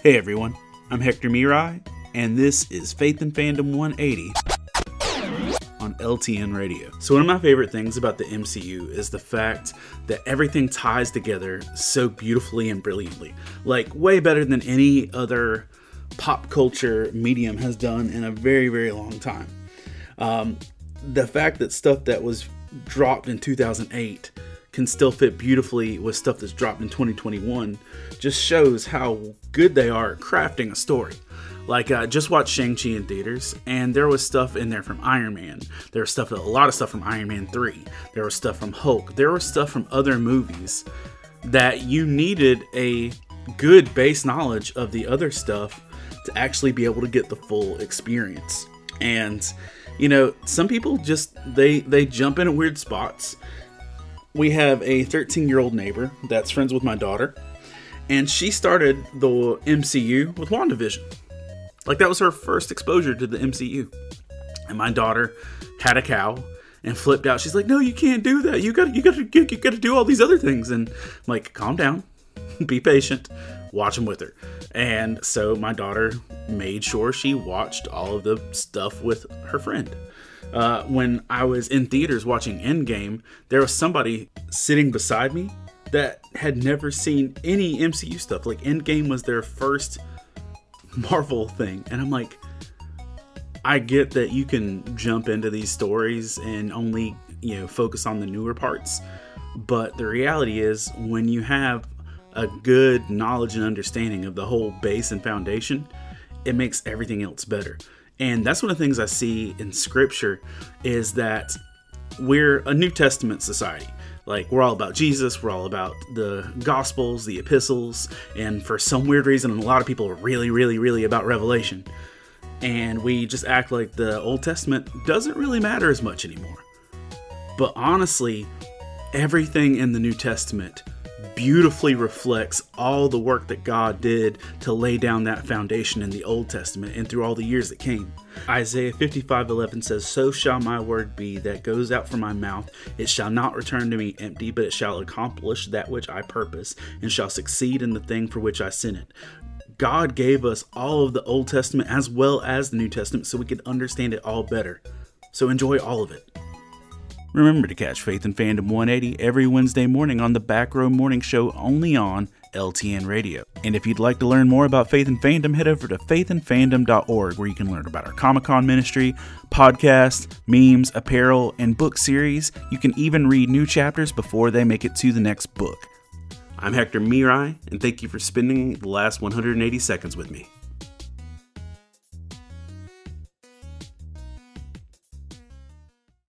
Hey everyone, I'm Hector Miray, and this is Faith and Fandom 180 on LTN Radio. So, one of my favorite things about the MCU is the fact that everything ties together so beautifully and brilliantly. Like, way better than any other pop culture medium has done in a very, very long time. Um, the fact that stuff that was dropped in 2008 can still fit beautifully with stuff that's dropped in 2021 just shows how good they are at crafting a story. Like, uh, just watched Shang-Chi in theaters, and there was stuff in there from Iron Man. There was stuff, a lot of stuff from Iron Man 3. There was stuff from Hulk. There was stuff from other movies that you needed a good base knowledge of the other stuff to actually be able to get the full experience. And you know, some people just they they jump in at weird spots we have a 13 year old neighbor that's friends with my daughter, and she started the MCU with WandaVision. Like, that was her first exposure to the MCU. And my daughter had a cow and flipped out. She's like, "No, you can't do that. You got you got to you got to do all these other things." And I'm like, "Calm down, be patient, watch them with her." And so my daughter made sure she watched all of the stuff with her friend uh, when I was in theaters watching Endgame, there was somebody sitting beside me that had never seen any MCU stuff. Like Endgame was their first Marvel thing, and I'm like, I get that you can jump into these stories and only you know focus on the newer parts, but the reality is when you have a good knowledge and understanding of the whole base and foundation, it makes everything else better. And that's one of the things I see in scripture is that we're a New Testament society. Like, we're all about Jesus, we're all about the Gospels, the epistles, and for some weird reason, a lot of people are really, really, really about Revelation. And we just act like the Old Testament doesn't really matter as much anymore. But honestly, everything in the New Testament beautifully reflects all the work that God did to lay down that foundation in the Old Testament and through all the years that came. Isaiah 55:11 says, "So shall my word be that goes out from my mouth; it shall not return to me empty, but it shall accomplish that which I purpose, and shall succeed in the thing for which I sent it." God gave us all of the Old Testament as well as the New Testament so we could understand it all better. So enjoy all of it. Remember to catch Faith and Fandom 180 every Wednesday morning on the Back Row Morning Show only on LTN Radio. And if you'd like to learn more about Faith and Fandom, head over to faithandfandom.org where you can learn about our Comic Con ministry, podcasts, memes, apparel, and book series. You can even read new chapters before they make it to the next book. I'm Hector Miray, and thank you for spending the last 180 seconds with me.